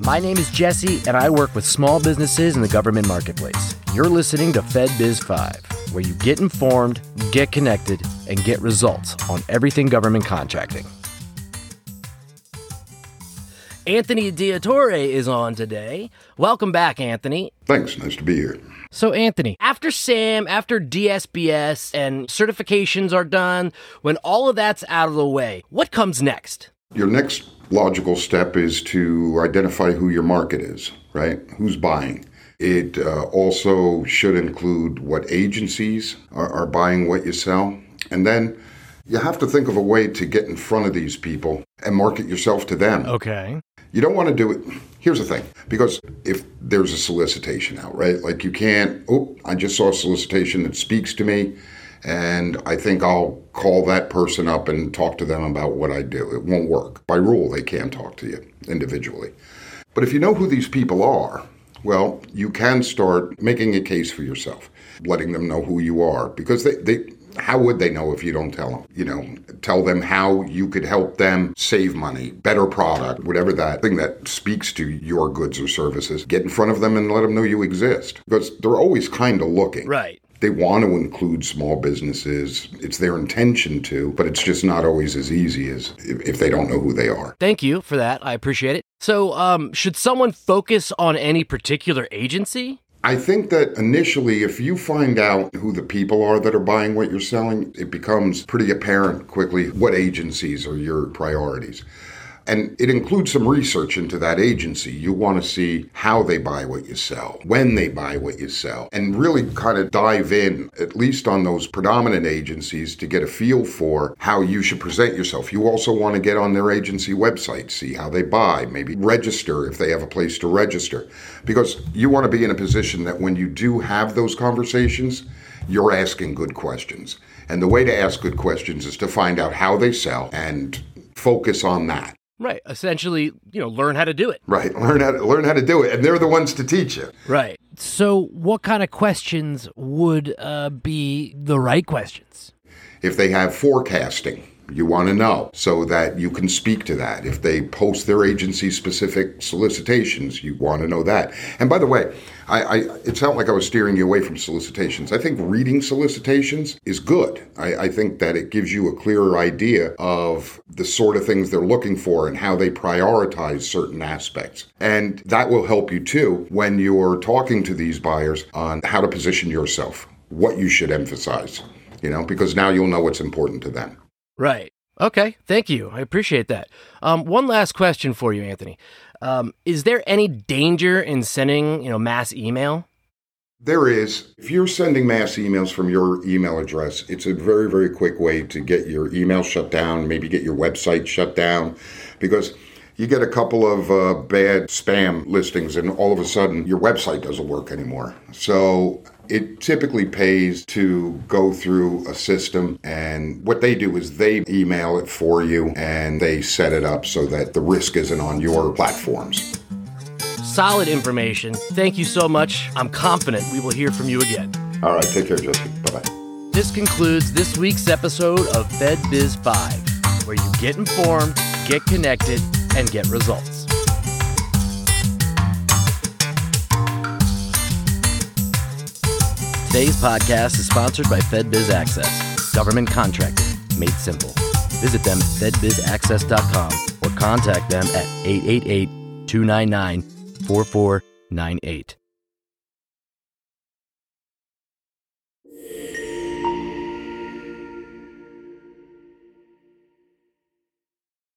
My name is Jesse, and I work with small businesses in the government marketplace. You're listening to FedBiz 5, where you get informed, get connected, and get results on everything government contracting. Anthony D'Attore is on today. Welcome back, Anthony. Thanks. Nice to be here. So, Anthony, after SAM, after DSBS, and certifications are done, when all of that's out of the way, what comes next? Your next logical step is to identify who your market is, right? Who's buying. It uh, also should include what agencies are, are buying what you sell. And then you have to think of a way to get in front of these people and market yourself to them. Okay. You don't want to do it. Here's the thing because if there's a solicitation out, right? Like you can't, oh, I just saw a solicitation that speaks to me, and I think I'll call that person up and talk to them about what I do. It won't work. By rule, they can't talk to you individually. But if you know who these people are, well, you can start making a case for yourself, letting them know who you are because they, they how would they know if you don't tell them? You know, tell them how you could help them save money, better product, whatever that thing that speaks to your goods or services. Get in front of them and let them know you exist because they're always kind of looking. Right. They want to include small businesses. It's their intention to, but it's just not always as easy as if, they don't know who they are. Thank you for that. I appreciate it. So, um, should someone focus on any particular agency? I think that initially, if you find out who the people are that are buying what you're selling, it becomes pretty apparent quickly what agencies are your priorities. And it includes some research into that agency. You want to see how they buy what you sell, when they buy what you sell, and really kind of dive in, at least on those predominant agencies, to get a feel for how you should present yourself. You also want to get on their agency website, see how they buy, maybe register if they have a place to register. Because you want to be in a position that when you do have those conversations, you're asking good questions. And the way to ask good questions is to find out how they sell and focus on that. Right. Essentially, you know, learn how to do it. Right. Learn how to learn how to do it, and they're the ones to teach you. Right. So, what kind of questions would uh, be the right questions? If they have forecasting, you want to know so that you can speak to that. If they post their agency specific solicitations, you want to know that. And by the way, I, I, it's like I was steering you away from solicitations. I think reading solicitations is good. I, I think that it gives you a clearer idea of the sort of things they're looking for and how they prioritize certain aspects. And that will help you too when you're talking to these buyers on how to position yourself, what you should emphasize, you know, because now you'll know what's important to them. Right. Okay. Thank you. I appreciate that. Um, one last question for you, Anthony. Um, is there any danger in sending, you know, mass email? There is. If you're sending mass emails from your email address, it's a very, very quick way to get your email shut down, maybe get your website shut down, because you get a couple of uh, bad spam listings and all of a sudden your website doesn't work anymore. So it typically pays to go through a system, and what they do is they email it for you and they set it up so that the risk isn't on your platforms. Solid information. Thank you so much. I'm confident we will hear from you again. All right, take care, Jesse. Bye bye. This concludes this week's episode of Fed Biz 5, where you get informed, get connected, and get results. Today's podcast is sponsored by FedBiz Access, government contracting made simple. Visit them at fedbizaccess.com or contact them at 888 299 4498.